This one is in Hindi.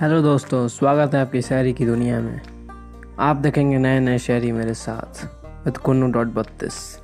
हेलो दोस्तों, स्वागत है आपकी शायरी की दुनिया में। आप देखेंगे नए नए शायरी मेरे साथ, विद कुन्नू डॉट बत्तीस।